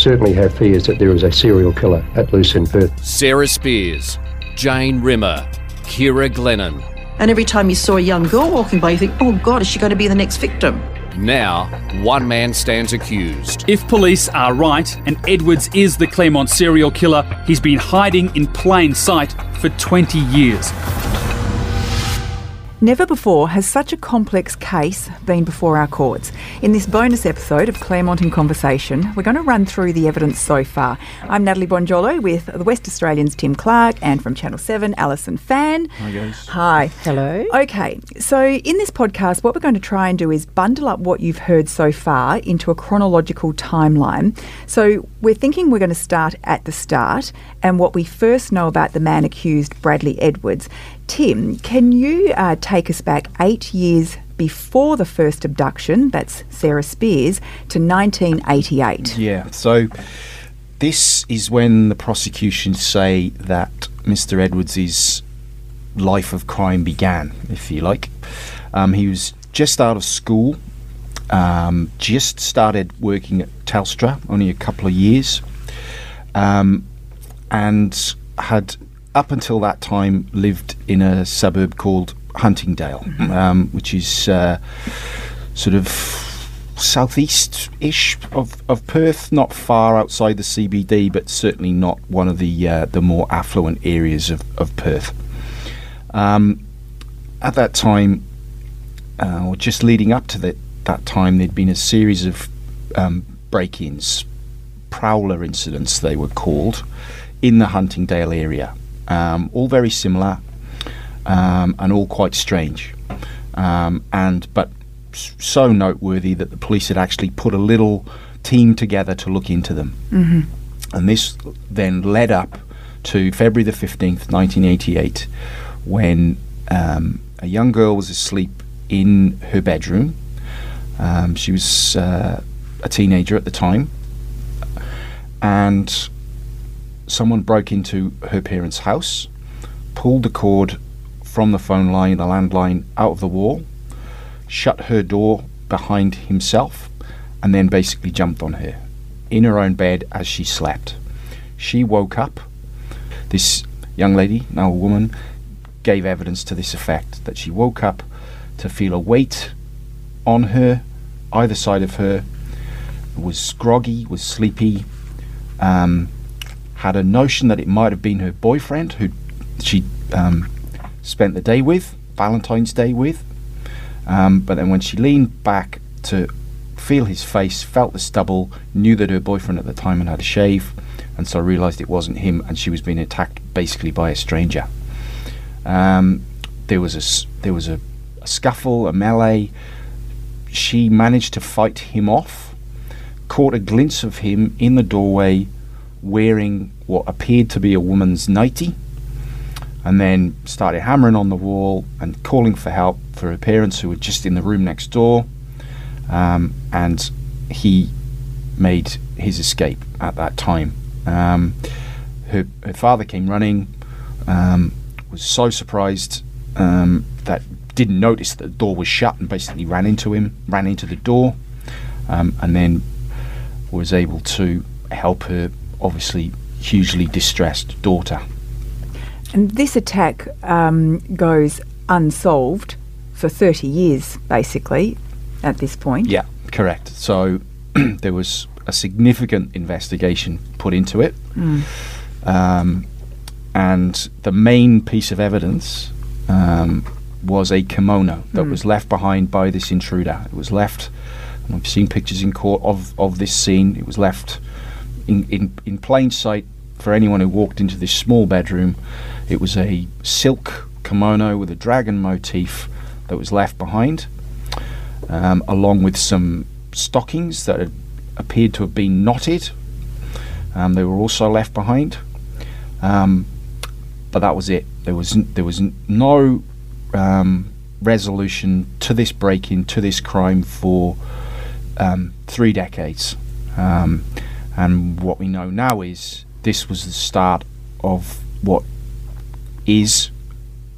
certainly have fears that there is a serial killer at loose in Perth. Sarah Spiers, Jane Rimmer, Ciara Glennon. And every time you saw a young girl walking by, you think, oh God, is she going to be the next victim? Now, one man stands accused. If police are right and Edwards is the Claremont serial killer, he's been hiding in plain sight for 20 years. Never before has such a complex case been before our courts. In this bonus episode of Claremont in Conversation, we're going to run through the evidence so far. I'm Natalie Bonjolo with the West Australian's Tim Clarke and from Channel 7, Alison Fan. Hi, guys. Hi. Hello. Okay, so in this podcast, what we're going to try and do is bundle up what you've heard so far into a chronological timeline. So we're thinking we're going to start at the start and what we first know about the man accused, Bradley Edwards. Tim, can you uh, take us back eight years before the first abduction, that's Sarah Spiers, to 1988? Yeah, so this is when the prosecution say that Mr. Edwards' life of crime began, if you like. Um, he was just out of school, um, just started working at Telstra, only a couple of years, um, and had up until that time lived in a suburb called Huntingdale, um, which is uh, sort of southeast-ish of, of Perth, not far outside the CBD, but certainly not one of the uh, the more affluent areas of, of Perth. Um, at that time, uh, or just leading up to that that time, there'd been a series of um, break-ins, prowler incidents, they were called, in the Huntingdale area um, all very similar um, and all quite strange. Um, and but so noteworthy that the police had actually put a little team together to look into them. Mm-hmm. And this then led up to February the 15th, 1988, when um, a young girl was asleep in her bedroom. Um, she was uh, a teenager at the time. And someone broke into her parents' house, pulled the cord from the phone line, the landline, out of the wall, shut her door behind himself, and then basically jumped on her in her own bed as she slept. She woke up. This young lady, now a woman, gave evidence to this effect that she woke up to feel a weight on her, either side of her, was groggy, was sleepy, um, had a notion that it might have been her boyfriend who she um, spent the day with, Valentine's Day with. Um, but then when she leaned back to feel his face, felt the stubble, knew that her boyfriend at the time had had a shave, and so realised it wasn't him, and she was being attacked basically by a stranger. Um, there was a there was a, a scuffle, a melee. She managed to fight him off, caught a glimpse of him in the doorway, wearing what appeared to be a woman's nightie, and then started hammering on the wall and calling for help for her parents who were just in the room next door. Um, and he made his escape at that time. Um, her, her father came running, um, was so surprised um, that didn't notice that the door was shut and basically ran into him, ran into the door, um, and then was able to help her, obviously hugely distressed daughter. And this attack um, goes unsolved for 30 years, basically, at this point. Yeah, correct. So there was a significant investigation put into it. Mm. Um, and the main piece of evidence um, was a kimono that Mm. was left behind by this intruder. It was left, and I've seen pictures in court of, of this scene. It was left in, in, in plain sight for anyone who walked into this small bedroom. It was a silk kimono with a dragon motif that was left behind, um, along with some stockings that had appeared to have been knotted. Um, they were also left behind. Um, but that was it. There was there was no um, resolution to this break-in to this crime for um, three decades. And what we know now is this was the start of what is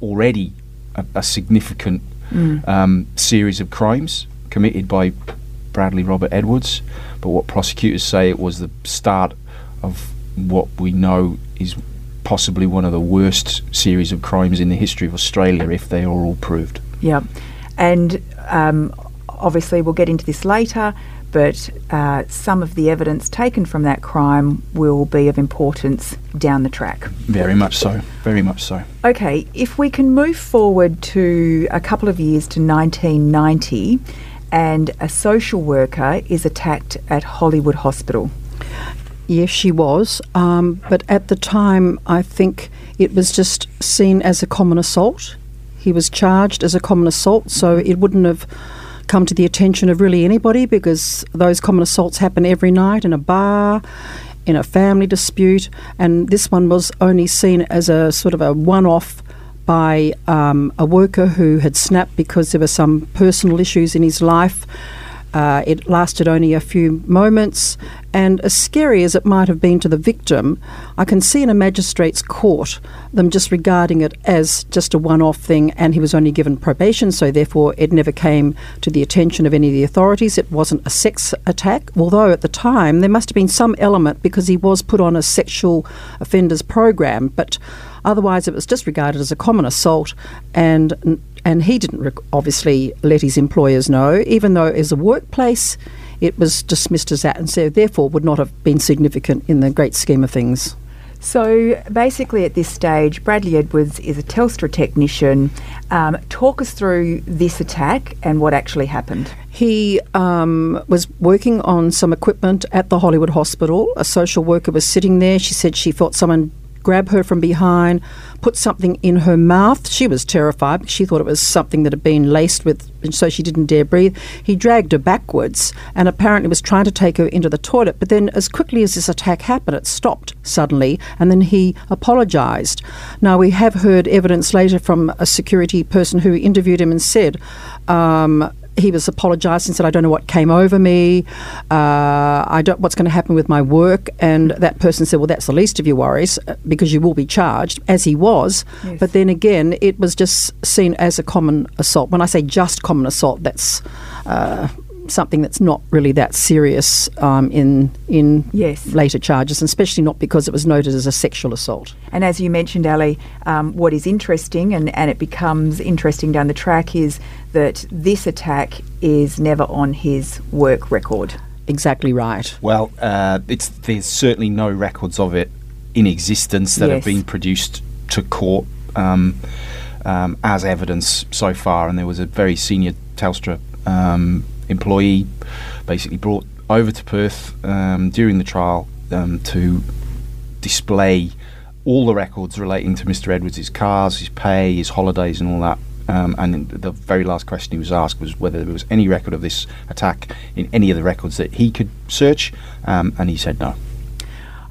already a, a significant Mm. um, series of crimes committed by Bradley Robert Edwards, but what prosecutors say it was the start of what we know is possibly one of the worst series of crimes in the history of Australia if they are all proved. Yeah. And um, obviously, we'll get into this later, but uh, some of the evidence taken from that crime will be of importance down the track. Very much so. Very much so. Okay, if we can move forward to a couple of years to 1990, and a social worker is attacked at Hollywood Hospital. Yes, she was. Um, but at the time, I think it was just seen as a common assault. He was charged as a common assault, so it wouldn't have come to the attention of really anybody because those common assaults happen every night in a bar, in a family dispute, and this one was only seen as a sort of a one off by um, a worker who had snapped because there were some personal issues in his life. Uh, it lasted only a few moments, and as scary as it might have been to the victim, I can see in a magistrate's court them just regarding it as just a one off thing, and he was only given probation, so therefore it never came to the attention of any of the authorities. It wasn't a sex attack, although at the time there must have been some element because he was put on a sexual offenders program, but otherwise it was just regarded as a common assault and and he didn't rec- obviously let his employers know, even though as a workplace it was dismissed as that, and so therefore would not have been significant in the great scheme of things. So basically, at this stage, Bradley Edwards is a Telstra technician. Um, talk us through this attack and what actually happened. He um, was working on some equipment at the Hollywood Hospital. A social worker was sitting there. She said she felt someone grab her from behind, put something in her mouth. She was terrified she thought it was something that had been laced with, and so she didn't dare breathe. He dragged her backwards and apparently was trying to take her into the toilet. But then, as quickly as this attack happened, it stopped suddenly, and then he apologised. Now, we have heard evidence later from a security person who interviewed him and said, um, he was apologised and said, "I don't know what came over me. Uh, I don't what's going to happen with my work." And that person said, "Well, that's the least of your worries uh, because you will be charged," as he was. Yes. But then again, it was just seen as a common assault. When I say just common assault, that's. Uh, Something that's not really that serious um, in in Yes. later charges, and especially not because it was noted as a sexual assault. And as you mentioned, Ali, um, what is interesting, and, and it becomes interesting down the track, is that this attack is never on his work record. Exactly right. Well, uh, it's there's certainly no records of it in existence that Yes. have been produced to court um, um, as evidence so far. And there was a very senior Telstra um, employee basically brought over to Perth um, during the trial um, to display all the records relating to Mr. Edwards' cars, his pay, his holidays, and all that. Um, and the very last question he was asked was whether there was any record of this attack in any of the records that he could search, um, and he said no.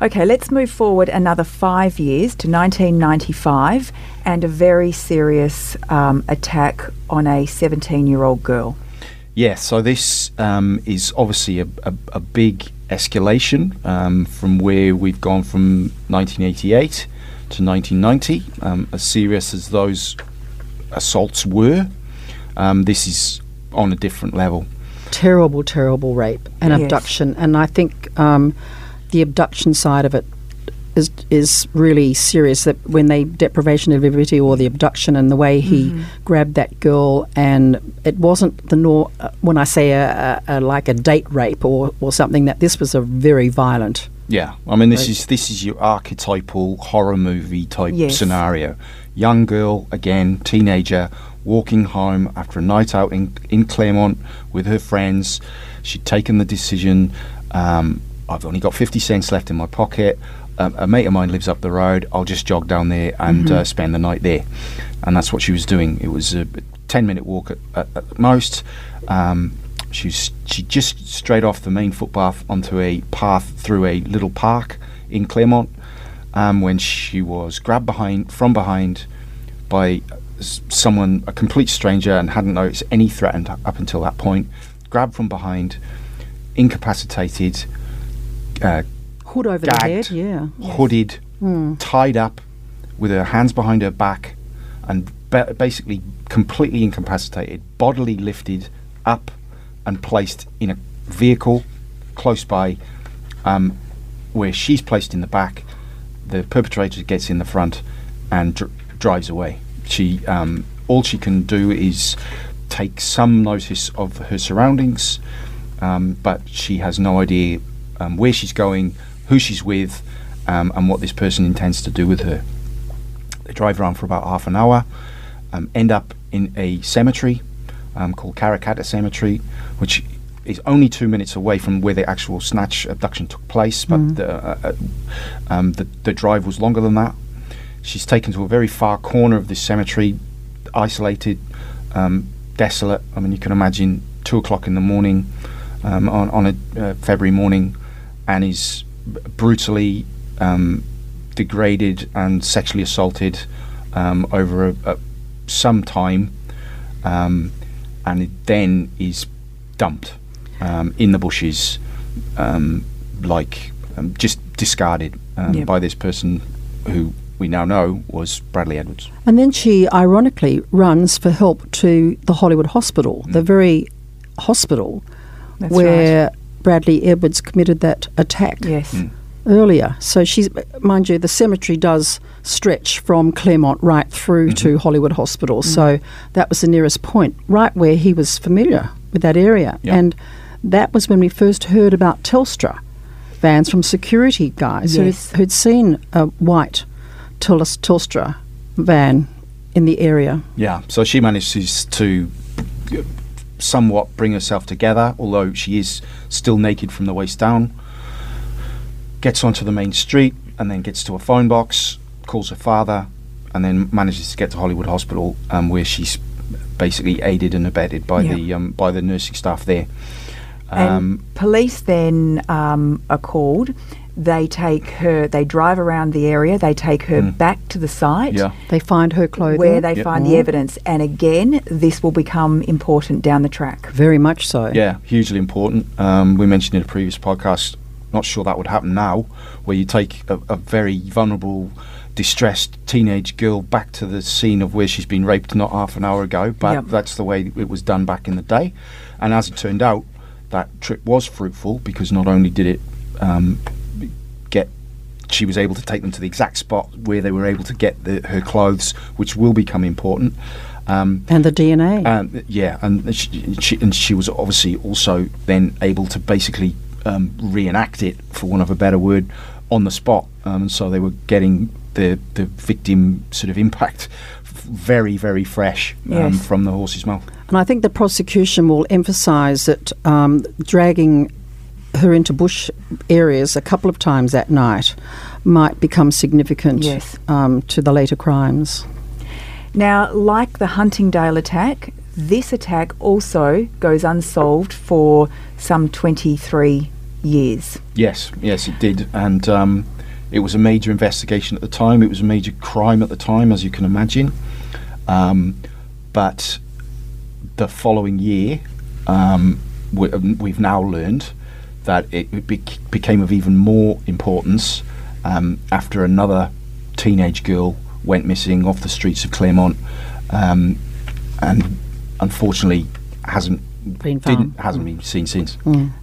Okay, let's move forward another five years to 1995 and a very serious um, attack on a 17 year old girl. Yes, so this um, is obviously a, a, a big escalation um, from where we've gone from 1988 to 1990. Um, as serious as those assaults were, um, this is on a different level. terrible, terrible rape and Yes. abduction. And I think um, the abduction side of it is is really serious. That when they deprivation of liberty or the abduction and the way he grabbed that girl, and it wasn't the nor uh, when I say a, a, a like a date rape or or something that this was a very violent. Yeah, I mean this is this is your archetypal horror movie type Yes. scenario. Young girl again, teenager, walking home after a night out in in Claremont with her friends. She'd taken the decision. Um, I've only got fifty cents left in my pocket. A mate of mine lives up the road. I'll just jog down there and uh, spend the night there, and that's what she was doing. It was a ten minute walk at, at, at most. Um, she was, she just straight off the main footpath onto a path through a little park in Claremont um, when she was grabbed behind from behind by someone, a complete stranger, and hadn't noticed any threat up until that point. Grabbed from behind, incapacitated, uh, Hood over Gagged. the head, yeah. hooded, tied up, with her hands behind her back, and ba- basically completely incapacitated, bodily lifted up and placed in a vehicle close by, um, where she's placed in the back. The perpetrator gets in the front and dr- drives away. She um, all she can do is take some notice of her surroundings, um, but she has no idea um, where she's going, who she's with, um, and what this person intends to do with her. They drive around for about half an hour, um, end up in a cemetery um, called Karrakatta Cemetery, which is only two minutes away from where the actual snatch abduction took place, but the, uh, uh, um, the, the drive was longer than that. She's taken to a very far corner of this cemetery, isolated, um, desolate. I mean, you can imagine two o'clock in the morning um, on, on a uh, February morning, and is brutally um, degraded and sexually assaulted um, over a, a, some time, um, and then is dumped um, in the bushes, um, like um, just discarded um, Yep. by this person who we now know was Bradley Edwards. And then she ironically runs for help to the Hollywood Hospital, the very hospital That's where Bradley Edwards committed that attack. Yes. Mm. earlier. So she's, mind you, the cemetery does stretch from Claremont right through to Hollywood Hospital. So that was the nearest point, right where he was familiar with that area. Yeah. And that was when we first heard about Telstra vans from security guys Yes. who'd, who'd seen a white Tels- Telstra van in the area. Yeah, so she manages to somewhat bring herself together, although she is still naked from the waist down. Gets onto the main street and then gets to a phone box, calls her father, and then manages to get to Hollywood Hospital, um, where she's basically aided and abetted by Yeah. the um, by the nursing staff there. And Um, police then um, are called. They take her. They drive around the area. They take her back to the site. Mm. yeah, They find her clothing. Where they Yep. find the evidence, and again, this will become important down the track. Very much so. Yeah, hugely important. Um, we mentioned in a previous podcast. Not sure that would happen now, where you take a, a very vulnerable, distressed teenage girl back to the scene of where she's been raped not half an hour ago. But Yep. that's the way it was done back in the day. And as it turned out, that trip was fruitful because not only did it um, get she was able to take them to the exact spot where they were able to get the, her clothes, which will become important. Um, And the DNA. um, yeah, and she, she and she was obviously also then able to basically um, reenact it, for want of a better word, on the spot. Um, and so they were getting the the victim sort of impact very very fresh um, Yes. from the horse's mouth. And I think the prosecution will emphasise that um, dragging her into bush areas a couple of times that night might become significant Yes. um, to the later crimes. Now, like the Huntingdale attack, this attack also goes unsolved for some 23 years. Yes, yes, it did, and um, it was a major investigation at the time. It was a major crime at the time, as you can imagine. Um, but the following year, um, we, um, we've now learned that it bec- became of even more importance um, after another teenage girl went missing off the streets of Claremont, um, and unfortunately hasn't Been didn't found. hasn't been seen since.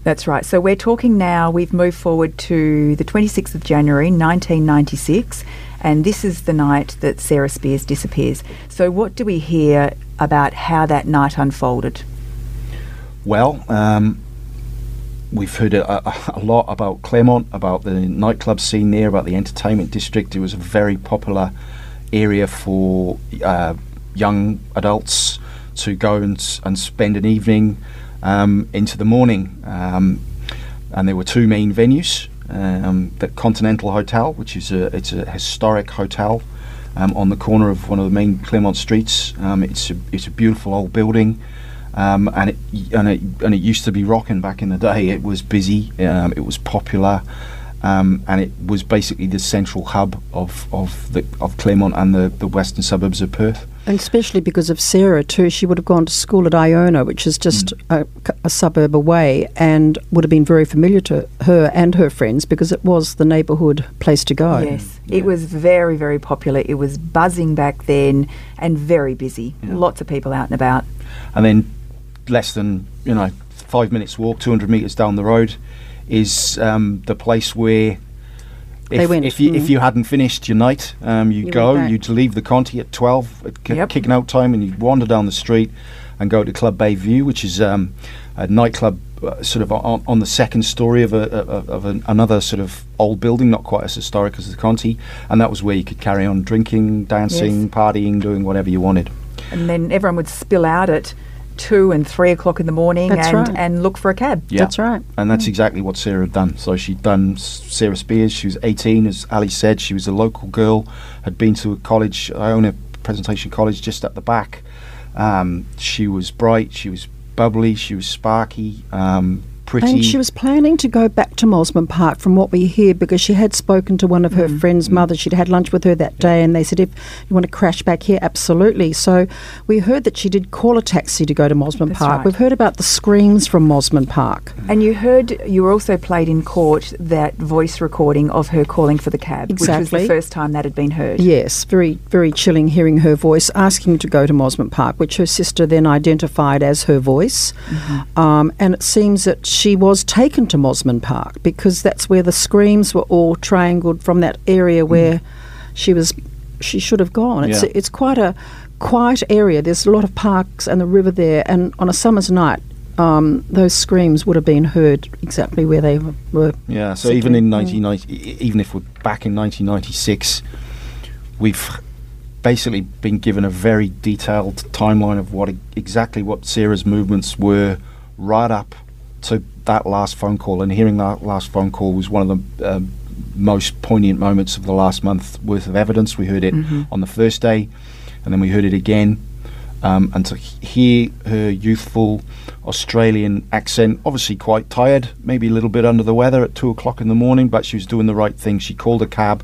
That's right. So we're talking now, we've moved forward to the 26th of January 1996, and this is the night that Sarah Spiers disappears. So, what do we hear about how that night unfolded? Well, um, we've heard a, a, lot about Claremont, about the nightclub scene there, about the entertainment district. It was a very popular area for uh, young adults to go and, and spend an evening um, into the morning. Um, and there were two main venues: um, the Continental Hotel, which is a it's a historic hotel um, on the corner of one of the main Claremont streets. Um, it's a it's a beautiful old building. Um, and it and it and it used to be rocking back in the day. It was busy. Um, it was popular, um, and it was basically the central hub of of the of Claremont and the, the western suburbs of Perth. And especially because of Sarah, too. She would have gone to school at Iona, which is just a, a suburb away, and would have been very familiar to her and her friends because it was the neighbourhood place to go. Yes, it was very, very popular. It was buzzing back then and very busy. Lots of people out and about. And then less than you know five minutes walk, 200 metres down the road, is um, the place where. If, if you if mm. you hadn't finished your night, um, you'd You go. You'd leave the Conti at twelve at ki- Yep. kicking out time, and you'd wander down the street and go to Club Bay View, which is um, a nightclub uh, sort of on, on the second story of, a, of, of an, another sort of old building, not quite as historic as the Conti, and that was where you could carry on drinking, dancing, Yes. partying, doing whatever you wanted. And then everyone would spill out at two and three o'clock in the morning That's and, right. and look for a cab. Yeah. That's right. And that's exactly what Sarah had done. So she'd done Sarah Spiers. She was 18, as Ali said. She was a local girl, had been to a college, Iona Presentation College, just at the back. Um, she was bright, she was bubbly, she was sparky, um, pretty. And she was planning to go back to Mosman Park, from what we hear, because she had spoken to one of her Mm. friend's mother. She'd had lunch with her that day, and they said, "If you want to crash back here, absolutely." So we heard that she did call a taxi to go to Mosman That's Park. right. We've heard about the screams from Mosman Park. And you heard, you were also played in court that voice recording of her calling for the cab, which was the first time that had been heard. Yes, very, very chilling hearing her voice asking to go to Mosman Park, which her sister then identified as her voice. Um, and it seems that she was taken to Mosman Park because that's where the screams were all triangled from that area where she was, she should have gone. It's Yeah. it's quite a quiet area. There's a lot of parks and the river there, and on a summer's night. Um, those screams would have been heard exactly where they were. Yeah, so sitting. even in Mm. 1990, e- even if we're back in 1996, we've basically been given a very detailed timeline of what exactly what Sarah's movements were right up to that last phone call. And hearing that last phone call was one of the um, most poignant moments of the last month worth of evidence. We heard it on the first day, and then we heard it again. Um, and to hear her youthful Australian accent, obviously quite tired, maybe a little bit under the weather at two o'clock in the morning, but she was doing the right thing. She called a cab.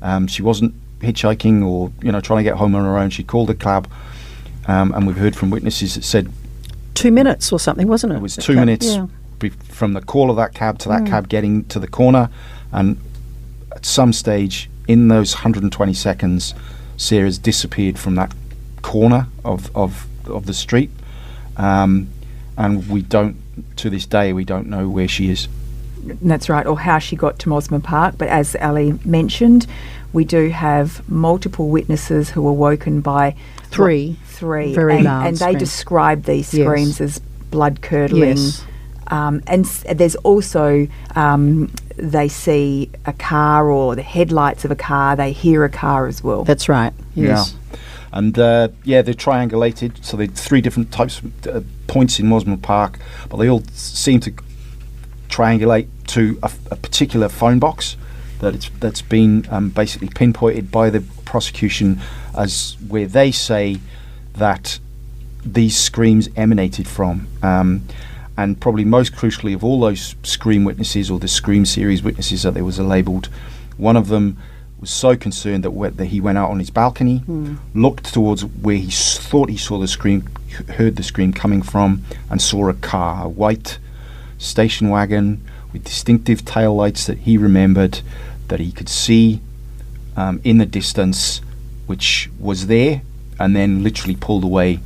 Um, she wasn't hitchhiking or you know trying to get home on her own. She called a cab, um, and we've heard from witnesses that said Two minutes or something, wasn't it? it was two cab- minutes Yeah. from the call of that cab to that cab getting to the corner, and at some stage in those 120 seconds, Sarah's disappeared from that corner of of, of the street, um, and we don't to this day we don't know where she is. That's right, or how she got to Mosman Park. But as Ali mentioned, we do have multiple witnesses who were woken by Three. three, Very and, loud and they screams. describe these Yes. screams as blood curdling. Yes. Um, and s- there's also um, they see a car or the headlights of a car. They hear a car as well. That's right. Yes. Yeah. And uh, yeah, they're triangulated, so they're three different types of uh, points in Mosman Park, but they all seem to triangulate to a, f- a particular phone box that it's that's been um, basically pinpointed by the prosecution as where they say that these screams emanated from. Um, and probably most crucially of all those scream witnesses or the scream series witnesses that there was a labelled, one of them was so concerned that, that he went out on his balcony, looked towards where he s- thought he saw the scream, heard the scream coming from, and saw a car, a white station wagon with distinctive tail lights that he remembered that he could see um, in the distance, which was there, and then literally pulled away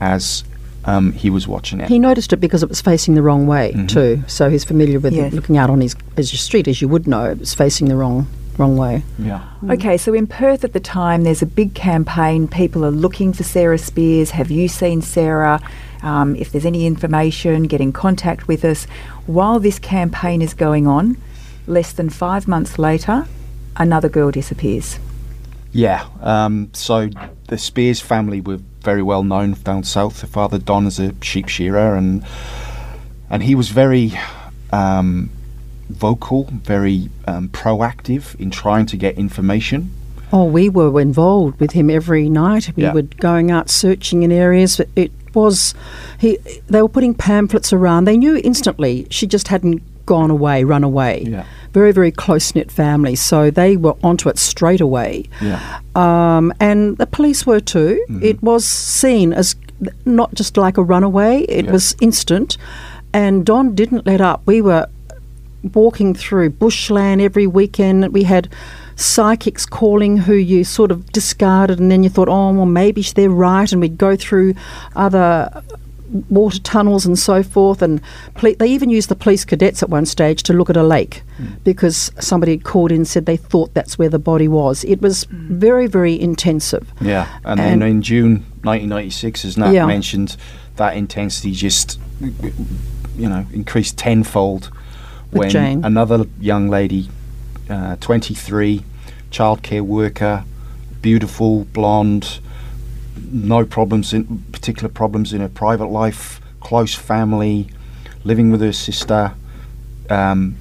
as um, he was watching it. He noticed it because it was facing the wrong way Mm-hmm. too. So he's familiar with Yes. looking out on his as your street, as you would know, it was facing the wrong wrong way. yeah. Okay, so in Perth at the time, there's a big campaign. People are looking for Sarah Spiers. Have you seen Sarah? Um, if there's any information, get in contact with us. While this campaign is going on, less than five months later, another girl disappears. Yeah. Um, so the Spiers family were very well known down south. Their father Don is a sheep shearer, and and he was very um, vocal, very um, proactive in trying to get information. Oh, we were involved with him every night. We Yeah. were going out searching in areas. It- It was he. They were putting pamphlets around. They knew instantly she just hadn't gone away, run away. Yeah. Very, very close knit family, so they were onto it straight away. Yeah. um, and the police were too. It was seen as not just like a runaway; it Yeah. was instant. And Don didn't let up. We were walking through bushland every weekend. We had psychics calling who you sort of discarded, and then you thought, oh, well, maybe they're right. And we'd go through other water tunnels and so forth. And poli- they even used the police cadets at one stage to look at a lake because somebody had called in and said they thought that's where the body was. It was very, very intensive. Yeah, and, And- then in June 1996, as Nat Yeah. mentioned, that intensity just, you know, increased tenfold With when Jane. another young lady, uh, 23, childcare worker, beautiful, blonde, no problems in particular problems in her private life, close family, living with her sister. Um,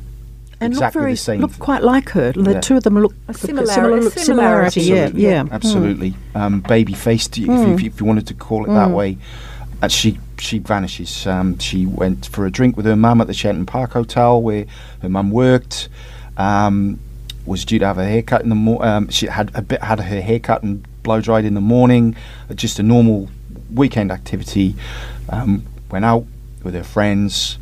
And exactly look very, the same. look quite like her. The Yeah. two of them look A look similar- similar, look- similarity. similarity. Yeah, Absolutely. yeah, Mm. absolutely. Um, baby faced, if, you, if you wanted to call it that way. And she she vanishes. Um, she went for a drink with her mum at the Shenton Park Hotel where her mum worked. Um, was due to have a haircut in the morning. um, She had a bit had her haircut and blow dried in the morning. uh, Just a normal weekend activity. Um, went out with her friends,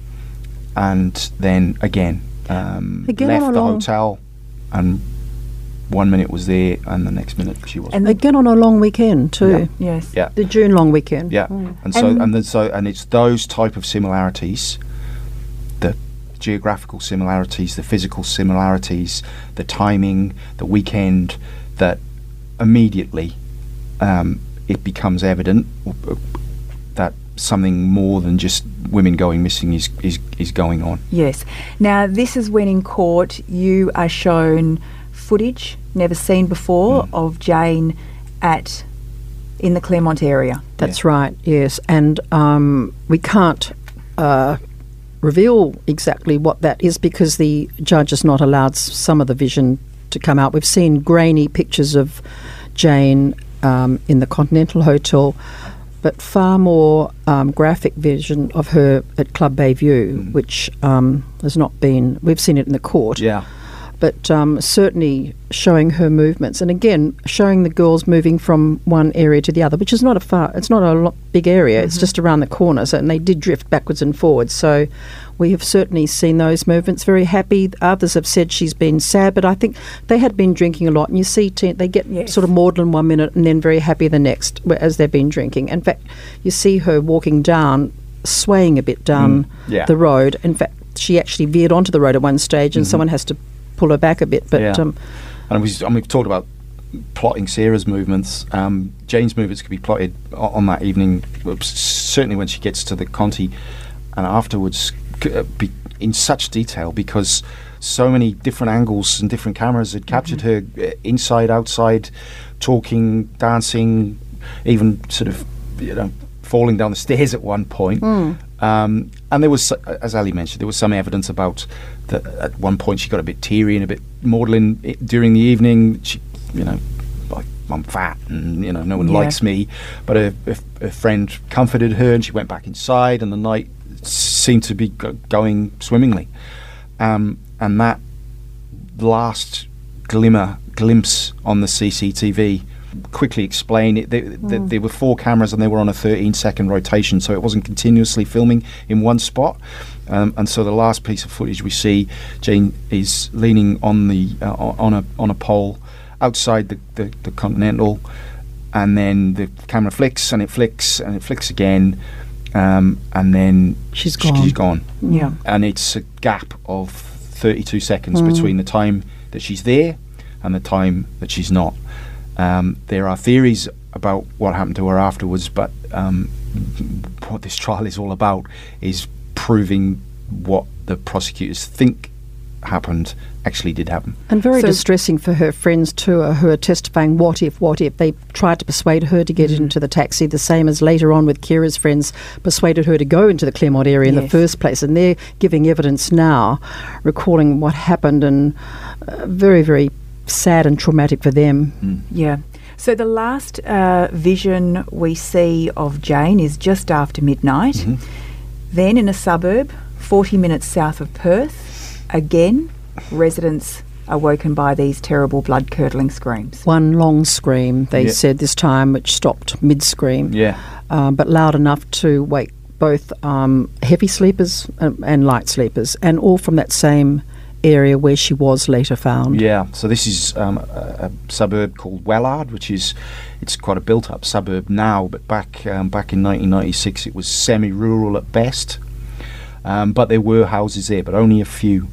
and then again, um, Again left the long- hotel, and one minute was there, and the next minute she wasn't. And Again on a long weekend too. yes. Yeah. The June long weekend. Yeah, and so And- and, then so and it's those type of similarities, the geographical similarities, the physical similarities, the timing, the weekend, that immediately um, it becomes evident uh, that something more than just women going missing is is, is going on. Yes. Now, this is when in court you are shown footage never seen before of Jane at in the Claremont area. That's right, yes. And um, we can't uh, reveal exactly what that is because the judge has not allowed some of the vision to come out. We've seen grainy pictures of Jane um, in the Continental Hotel, but far more um, graphic vision of her at Club Bayview, which um, has not been, we've seen it in the court Yeah, but um, certainly showing her movements, and again showing the girls moving from one area to the other, which is not a far, it's not a lo- big area. It's just around the corner, so and they did drift backwards and forwards. So we have certainly seen those movements. Very happy. Others have said she's been sad, but I think they had been drinking a lot, and you see te- they get Yes. sort of maudlin one minute and then very happy the next as they've been drinking. In fact, you see her walking down, swaying a bit down yeah. the road. In fact, she actually veered onto the road at one stage, and someone has to pull her back a bit. But Yeah. um, and we, and we've talked about plotting Sarah's movements. Um, Jane's movements could be plotted on that evening, certainly when she gets to the Conti, and afterwards c- be in such detail because so many different angles and different cameras had captured her uh, inside, outside, talking, dancing, even sort of you know falling down the stairs at one point. Um, and there was, uh, as Ali mentioned, there was some evidence about that at one point she got a bit teary and a bit maudlin during the evening. She, you know, like I'm fat and you know no one Yeah. likes me. But her, her, her friend comforted her and she went back inside and the night seemed to be go- going swimmingly. Um, and that last glimmer glimpse on the CCTV quickly explain it. They, th there were four cameras and they were on a 13 second rotation, so it wasn't continuously filming in one spot. Um, and so the last piece of footage we see, Jane is leaning on the uh, on a on a pole outside the, the, the Continental, and then the camera flicks and it flicks and it flicks again, um, and then She's sh- gone. She's gone Yeah. and it's a gap of 32 seconds between the time that she's there and the time that she's not. Um, there are theories about what happened to her afterwards, but um, what this trial is all about is proving what the prosecutors think happened actually did happen. and very So- distressing for her friends too, uh, who are testifying. What if? What if they tried to persuade her to get into the taxi? The same as later on with Ciara's friends persuaded her to go into the Claremont area in the first place, and they're giving evidence now, recalling what happened, and uh, very very sad and traumatic for them. Yeah. So the last uh, vision we see of Jane is just after midnight. Then in a suburb, 40 minutes south of Perth, again, residents are woken by these terrible blood curdling screams. One long scream, they Yeah. said this time, which stopped mid scream. Yeah. um, but loud enough to wake both um, heavy sleepers and, and light sleepers, and all from that same area where she was later found. Yeah, so this is um, a, a suburb called Wellard, which is it's quite a built-up suburb now, but back um, back in 1996 it was semi-rural at best. Um, but there were houses there, but only a few.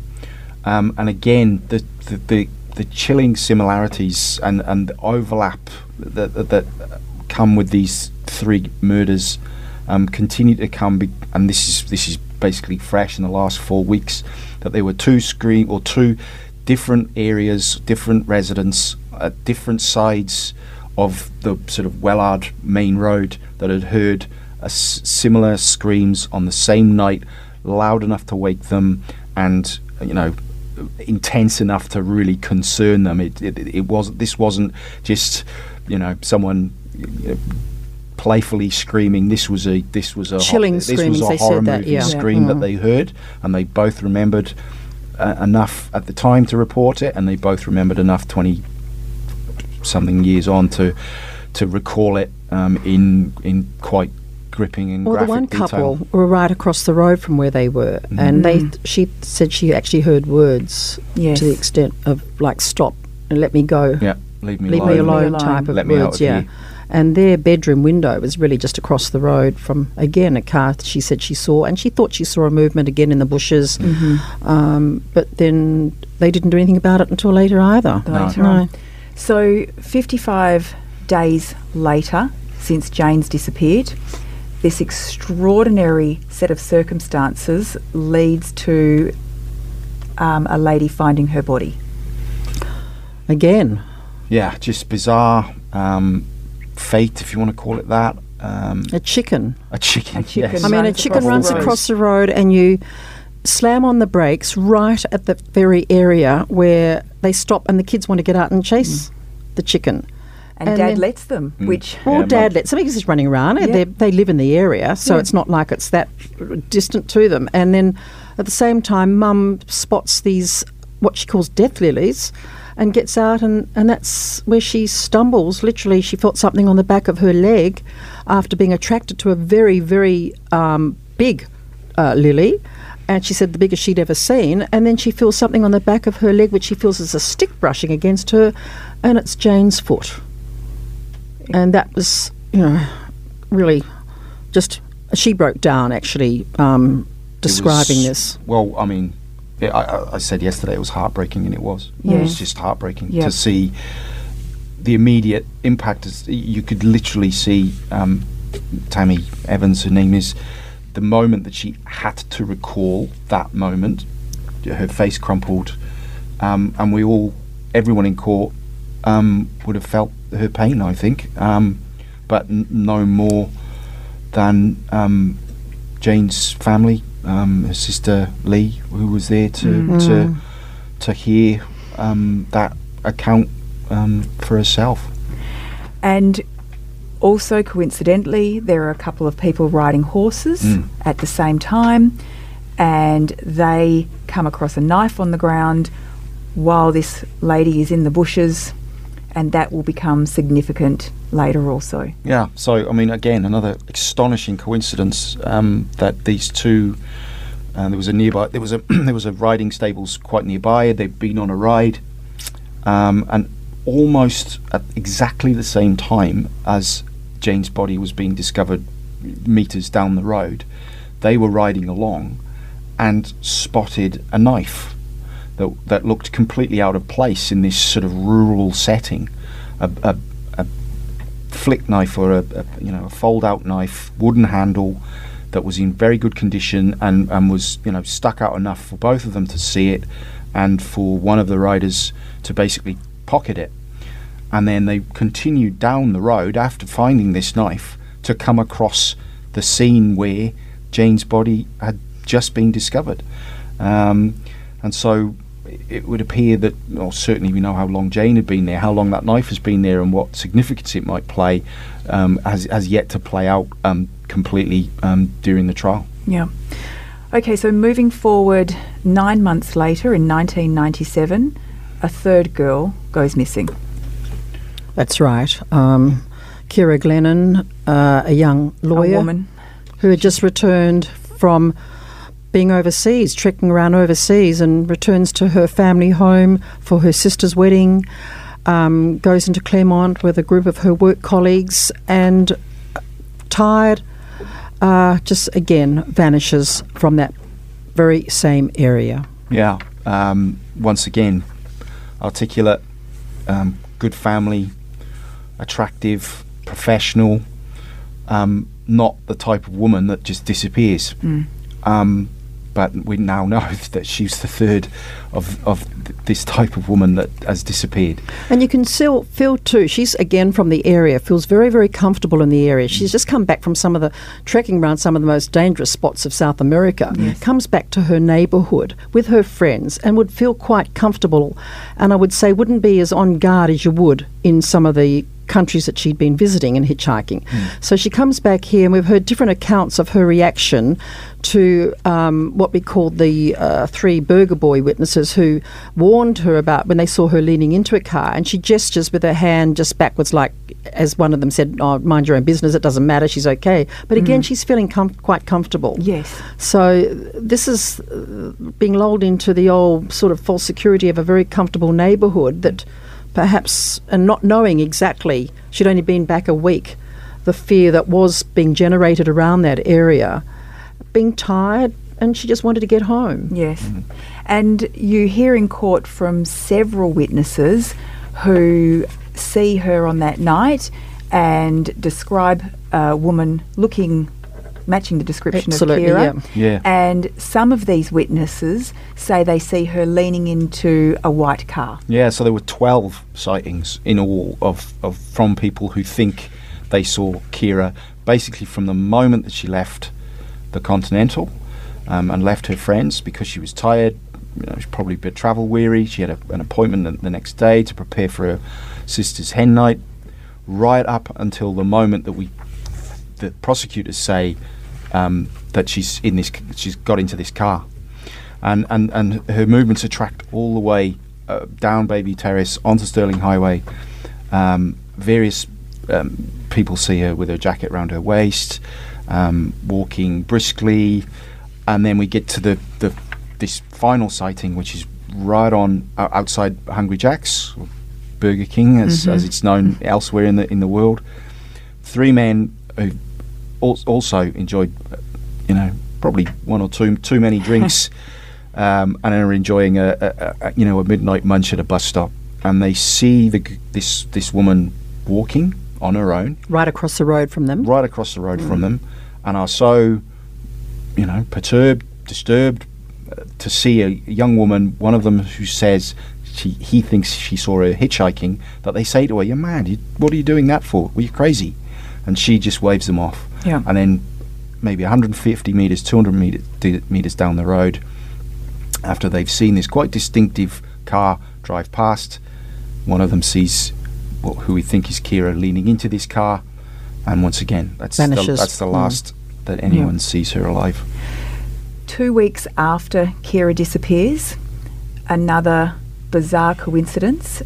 Um, and again, the, the the, the chilling similarities and, and the overlap that, that, that come with these three murders um, continue to come, be- and this is this is basically fresh in the last four weeks. That there were two screen or two different areas, different residents at different sides of the sort of Wellard main road that had heard similar screams on the same night, loud enough to wake them, and you know intense enough to really concern them. It it, it was this wasn't just you know someone. You know, playfully screaming this was a this was a ho- Chilling this was a horror that, movie yeah. scream that Mm. they heard and they both remembered uh, enough at the time to report it and they both remembered enough 20 something years on to to recall it um, in in quite gripping and Well, the one detail. couple were right across the road from where they were, and they she said she actually heard words Yes. to the extent of like "stop" and "let me go." yeah leave me leave alone me alone, alone. type of Let words, yeah. here. And their bedroom window was really just across the road from again a car. She said she saw, and she thought she saw a movement again in the bushes. Mm-hmm. Um, but then they didn't do anything about it until later either. later No. on. So, 55 days later, since Jane's disappeared, this extraordinary set of circumstances leads to um, a lady finding her body. Again, yeah just bizarre um, fate if you want to call it that um, a chicken. a chicken, A chicken. yes. I mean, a chicken across the runs road. across the road, and you slam on the brakes right at the very area where they stop, and the kids want to get out and chase the chicken. And, And Dad lets them, which Well, Yeah, Dad mum. lets them because he's running around. Yeah. They they live in the area, so Yeah. it's not like it's that distant to them. And then at the same time, Mum spots these what she calls death lilies, and gets out, and and that's where she stumbles. Literally, she felt something on the back of her leg after being attracted to a very very um, big uh, lily. And she said the biggest she'd ever seen. And then she feels something on the back of her leg, which she feels is a stick brushing against her, and it's Jane's foot and that was you know really just she broke down actually um, describing was- this Well, I mean, I, I- I said yesterday it was heartbreaking, and it was. It Yeah. was just heartbreaking Yeah. to see the immediate impact. Is, you could literally see um, Tammy Evans, her name is, the moment that she had to recall that moment, her face crumpled, um, and we all, everyone in court, um, would have felt her pain. I think, um, but n- no more than um, Jane's family, um, her sister Lee, who was there to Mm. to to hear um, that account um, for herself. And also, coincidentally, there are a couple of people riding horses Mm. at the same time, and they come across a knife on the ground while this lady is in the bushes, and that will become significant later also. Yeah. So I mean, again, another astonishing coincidence um, that these two. Uh, there was a nearby. There was a there was a riding stables quite nearby. They'd been on a ride, um, and almost at exactly the same time as Jane's body was being discovered, meters down the road, they were riding along, and spotted a knife that that looked completely out of place in this sort of rural setting. A, a, a flick knife or a, a you know a fold out knife, wooden handle that was in very good condition and, and was you know stuck out enough for both of them to see it and for one of the riders to basically pocket it. And then they continued down the road after finding this knife to come across the scene where Jane's body had just been discovered. Um, and so it would appear that, or certainly we know how long Jane had been there, how long that knife has been there, and what significance it might play, um, has, has yet to play out um, completely um, during the trial. Yeah. Okay, so moving forward, nine months later in 1997, a third girl goes missing. that's right um, Ciara Glennon uh, a young lawyer A woman. who had just returned from being overseas, trekking around overseas, and returns to her family home for her sister's wedding. Um, goes into Claremont with a group of her work colleagues and tired, uh, just again vanishes from that very same area. Yeah. Um, once again, articulate, um, good family, attractive, professional, um, not the type of woman that just disappears. Um, but we now know that she's the third of, of this type of woman that has disappeared. And you can still feel too, she's again from the area, feels very, very comfortable in the area. She's just come back from some of the trekking around some of the most dangerous spots of South America, comes back to her neighbourhood with her friends and would feel quite comfortable. And I would say wouldn't be as on guard as you would in some of the countries that she'd been visiting and hitchhiking. Hmm. So she comes back here, and we've heard different accounts of her reaction to um, what we called the uh, three Burger Boy witnesses who warned her about when they saw her leaning into a car, and she gestures with her hand just backwards, like as one of them said, "Oh, mind your own business. It doesn't matter. She's okay." But again, she's feeling com- quite comfortable. Yes. So this is uh, being lulled into the old sort of false security of a very comfortable neighbourhood that perhaps, and not knowing exactly, she'd only been back a week, the fear that was being generated around that area, being tired, and she just wanted to get home. Yes. And you hear in court from several witnesses who see her on that night and describe a woman looking matching the description Absolutely, of Ciara. yeah. Yeah. And some of these witnesses say they see her leaning into a white car. Yeah, so there were 12 sightings in all of, of from people who think they saw Ciara basically from the moment that she left the Continental um, and left her friends because she was tired. You know, probably a bit travel weary. She had a, an appointment the, the next day to prepare for her sister's hen night, right up until the moment that we, the prosecutors say um, that she's in this, she's got into this car and, and, and her movements are tracked all the way uh, down Bayview Terrace onto Stirling Highway. Um, various um, people see her with her jacket around her waist, um, walking briskly, and then we get to the, the this final sighting, which is right on uh, outside Hungry Jack's, Burger King, as, as it's known elsewhere in the in the world. Three men who al- also enjoyed, you know, probably one or two too many drinks, um, and are enjoying a, a, a you know a midnight munch at a bus stop, and they see the this this woman walking on her own Right across the road from them. right across the road from them, and are so, you know, perturbed, disturbed uh, to see a young woman. One of them who says she he thinks she saw her hitchhiking. That they say to her, "You're mad. You, what are you doing that for? Were you crazy?" And she just waves them off. Yeah. And then maybe 150 meters, 200 meters, d- meters down the road, after they've seen this quite distinctive car drive past, one of them sees what, who we think is Ciara leaning into this car, and once again, that's the, that's the Mm. last that anyone sees her alive. Two weeks after Ciara disappears, another bizarre coincidence.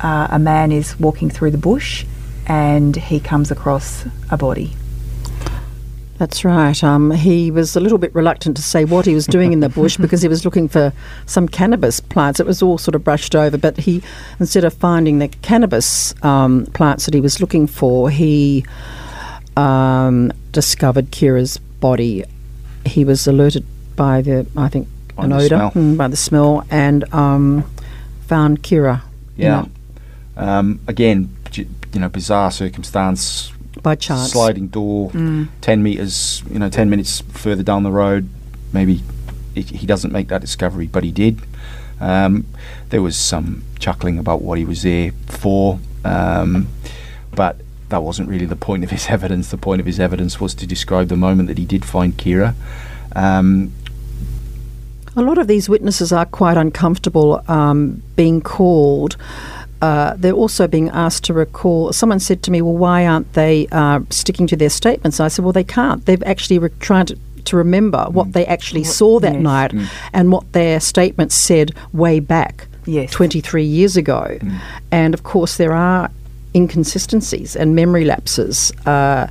Uh, a man is walking through the bush and he comes across a body. That's right. Um, he was a little bit reluctant to say what he was doing in the bush because he was looking for some cannabis plants. It was all sort of brushed over, but he, instead of finding the cannabis um, plants that he was looking for, he um, discovered Ciara's body. He was alerted by the, I think, By an odour, mm, by the smell, and um, found Ciara. you Yeah. know, Um, again, you know, bizarre circumstance. By chance. Sliding door, ten meters, you know, ten minutes further down the road. Maybe he he doesn't make that discovery, but he did. Um, there was some chuckling about what he was there for, um, but that wasn't really the point of his evidence. The point of his evidence was to describe the moment that he did find Ciara. Um, A lot of these witnesses are quite uncomfortable um, being called. Uh, they're also being asked to recall. Someone said to me, "Well, why aren't they uh, sticking to their statements?" I said, "Well, they can't. They've actually re- trying to." To remember what they actually saw that yes. night and what their statements said way back Yes. 23 years ago. And of course, there are inconsistencies and memory lapses. Uh,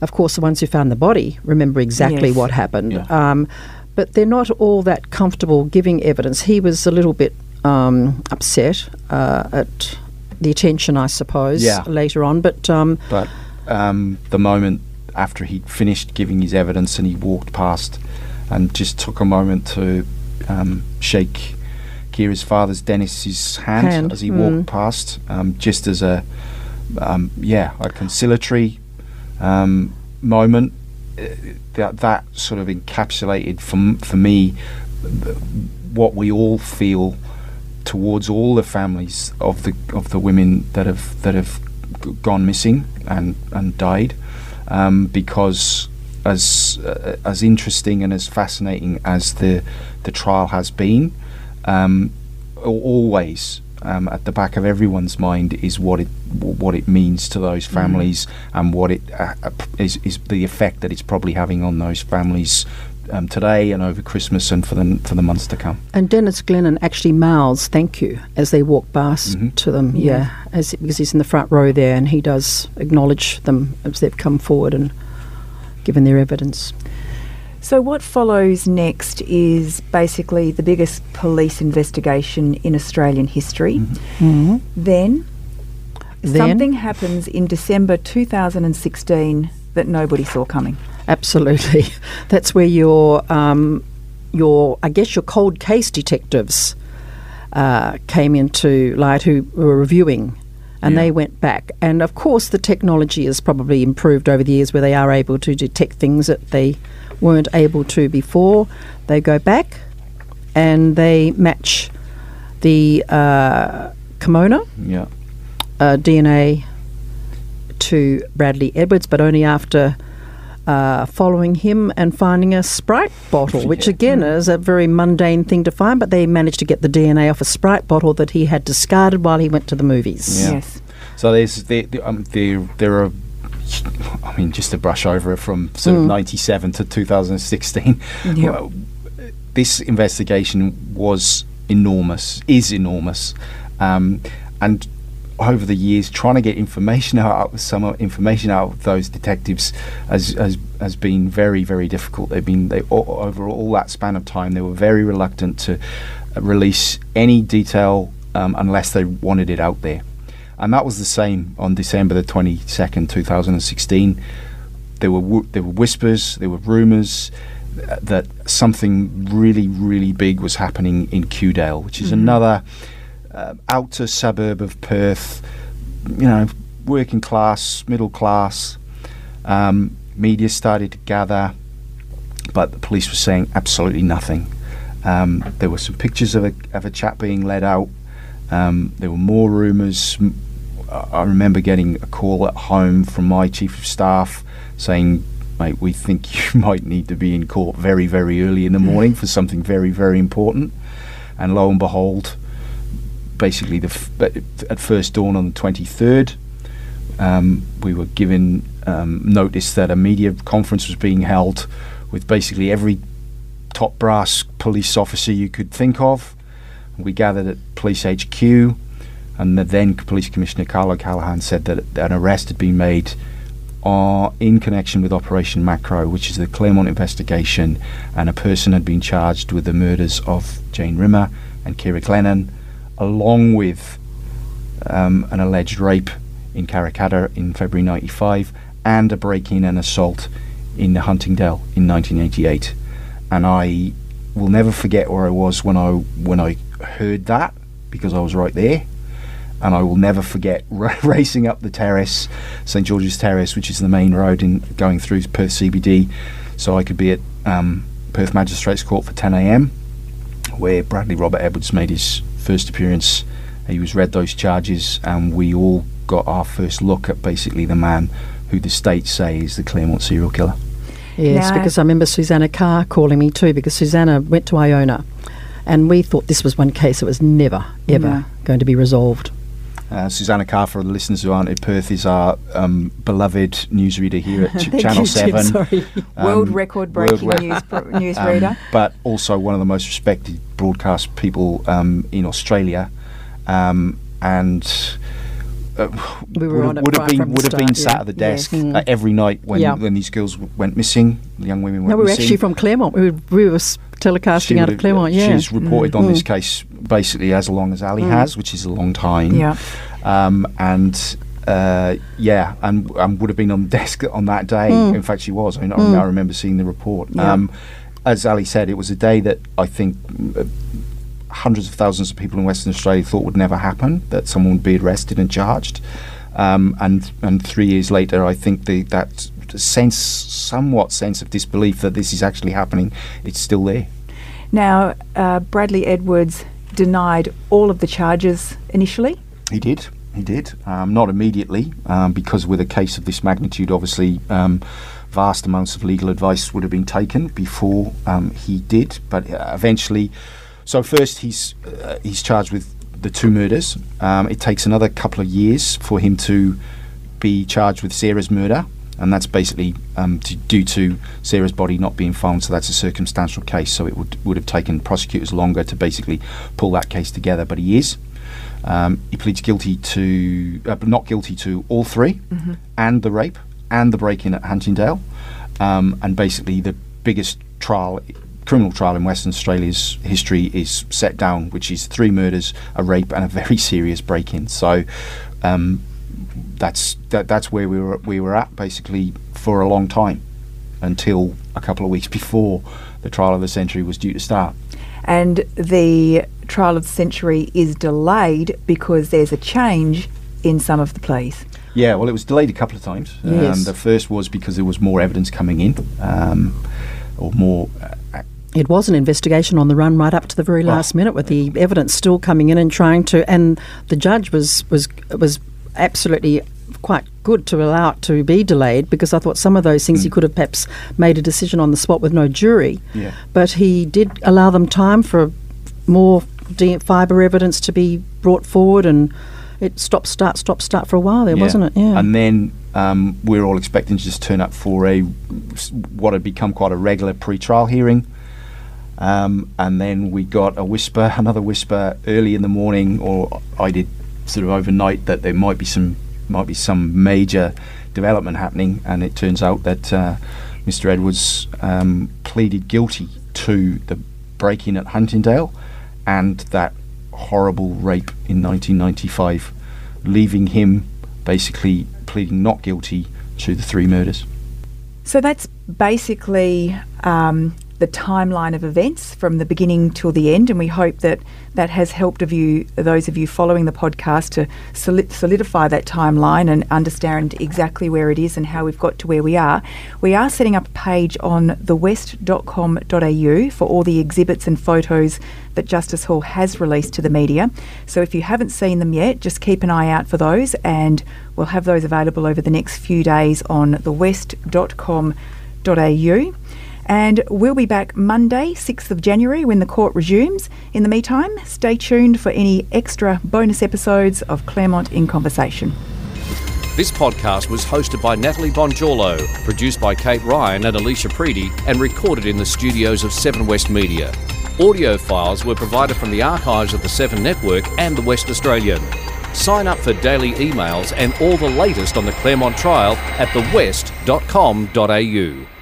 of course, the ones who found the body remember exactly Yes. what happened. Yeah. Um, but they're not all that comfortable giving evidence. He was a little bit um, upset uh, at the attention, I suppose, Yeah. later on. But um, But um, the moment after he'd finished giving his evidence and he walked past and just took a moment to um, shake Ciara's father's Dennis's hand, Hand, as he mm. walked past, um, just as a um, yeah a conciliatory um, moment. uh, That that sort of encapsulated for for me what we all feel towards all the families of the of the women that have that have gone missing and and died, um, because as uh, as interesting and as fascinating as the the trial has been, um, always. Um, at the back of everyone's mind is what it what it means to those families and what it uh, is, is the effect that it's probably having on those families um, today and over Christmas and for the for the months to come. and Dennis Glennon actually mouths "thank you" as they walk past Mhm. to them. Yeah, as because he's in the front row there, and he does acknowledge them as they've come forward and given their evidence. So, what follows next is basically the biggest police investigation in Australian history. Mm-hmm. Then, Then- something happens in December 2016 that nobody saw coming. Absolutely, that's where your um, your I guess your cold case detectives uh, came into light who were reviewing. And Yeah. they went back. And of course, the technology has probably improved over the years where they are able to detect things that they weren't able to before. They go back and they match the uh, kimono Yeah. uh, DNA to Bradley Edwards, but only after uh, following him and finding a Sprite bottle, which Yeah. again is a very mundane thing to find, but they managed to get the DNA off a Sprite bottle that he had discarded while he went to the movies. Yeah. Yes. So there's there, there, um, there there are. I mean, just to brush over it from sort of '97 to 2016, Yeah. well, this investigation was enormous, is enormous, um, and over the years, trying to get information out, some information out of those detectives has has, has been very very difficult. They've been they o- over all that span of time, they were very reluctant to release any detail um, unless they wanted it out there and that was the same on December the twenty second, two thousand and sixteen. There were w- there were whispers, there were rumours uh, that something really really big was happening in Kewdale, which is another uh, outer suburb of Perth. You know, working class, middle class. Um, media started to gather, but the police were saying absolutely nothing. Um, there were some pictures of a of a chap being led out. Um, there were more rumours. I remember getting a call at home from my chief of staff saying, "Mate, we think you might need to be in court very, very early in the morning for something very, very important." And lo and behold, basically, the at first dawn on the twenty third, um, we were given um, notice that a media conference was being held with basically every top brass police officer you could think of. We gathered at Police HQ, and the then Police Commissioner Karl O'Callaghan said that an arrest had been made uh, in connection with Operation Macro, which is the Claremont investigation, and a person had been charged with the murders of Jane Rimmer and Ciara Glennon, along with um, an alleged rape in Karrakatta in February 95 and a break-in and assault in the Huntingdale in 1988. And I will never forget where I was when I when I heard that because I was right there. And I will never forget ra- racing up the terrace, St George's Terrace, which is the main road in going through Perth CBD, so I could be at um, Perth Magistrates Court for 10 a.m., where Bradley Robert Edwards made his first appearance. Uh, he was read those charges, and we all got our first look at basically the man who the state say is the Claremont serial killer. Yes, Now- because I remember Susannah Carr calling me too, because Susannah went to Iona, and we thought this was one case that was never, ever No. going to be resolved. Uh, Susannah Carr, for the listeners who aren't in Perth, is our um, beloved newsreader here at Channel you, Tim, 7. sorry. World Um, record breaking news pro- um, newsreader. but also one of the most respected broadcast people um, in Australia. Um, and uh, We were would, on have, would have been would have been sat yeah. at the desk Mm. uh, every night when Yeah. when these girls went missing. The young women went No, we were missing. actually from Claremont. We were, we were telecasting out of Claremont, yeah. She's reported on this Mm. case basically as long as Ali Mm. has, which is a long time. Yeah. Um, and uh, yeah, and, and would have been on the desk on that day. Mm. In fact, she was. I, mean, I Mm. Remember seeing the report. Um, as Ali said, it was a day that I think uh, hundreds of thousands of people in Western Australia thought would never happen, that someone would be arrested and charged. Um, and and three years later, I think the, that sense, somewhat sense of disbelief that this is actually happening, it's still there. Now, uh, Bradley Edwards denied all of the charges initially. He did. He did. Um, not immediately, um, because with a case of this magnitude, obviously, um, vast amounts of legal advice would have been taken before um, he did. But uh, eventually, so first he's uh, he's charged with the two murders. Um, it takes another couple of years for him to be charged with Sarah's murder, and that's basically um, to, due to Sarah's body not being found. So that's a circumstantial case. So it would would have taken prosecutors longer to basically pull that case together. But he is. Um, he pleads guilty to, uh, not guilty to all 3 Mm-hmm. and the rape and the break-in at Huntingdale, um, and basically the biggest trial, criminal trial in Western Australia's history is set down, which is three murders, a rape, and a very serious break-in. So. Um, that's that, that's where we were we were at basically for a long time until a couple of weeks before the trial of the century was due to start. And the trial of the century is delayed because there's a change in some of the pleas. Yeah, well, it was delayed a couple of times. Yes. Um, the first was because there was more evidence coming in, um, or more. Uh, It was an investigation on the run right up to the very last minute, with the evidence still coming in and trying to. And the judge was was was absolutely quite good to allow it to be delayed because I thought some of those things he could have perhaps made a decision on the spot with no jury. Yeah. But he did allow them time for more fibre evidence to be brought forward, and it stop start stop start for a while there, wasn't it? Yeah. And then um, we're all expecting to just turn up for a what had become quite a regular pre-trial hearing. Um, and then we got a whisper, another whisper early in the morning, or I did sort of overnight that there might be some might be some major development happening, and it turns out that uh, Mr. Edwards um, pleaded guilty to the break-in at Huntingdale and that horrible rape in 1995, leaving him basically pleading not guilty to the three murders. So that's basically um, the timeline of events from the beginning till the end, and we hope that that has helped of you, those of you following the podcast, to solidify that timeline and understand exactly where it is and how we've got to where we are. We are setting up a page on thewest.com.au for all the exhibits and photos that Justice Hall has released to the media. So if you haven't seen them yet, just keep an eye out for those, and we'll have those available over the next few days on thewest.com.au. And we'll be back Monday, 6th of January, when the court resumes. In the meantime, stay tuned for any extra bonus episodes of Claremont in Conversation. This podcast was hosted by Natalie Bonjolo, produced by Kate Ryan and Alicia Preedy, and recorded in the studios of Seven West Media. Audio files were provided from the archives of the Seven Network and the West Australian. Sign up for daily emails and all the latest on the Claremont trial at thewest.com.au.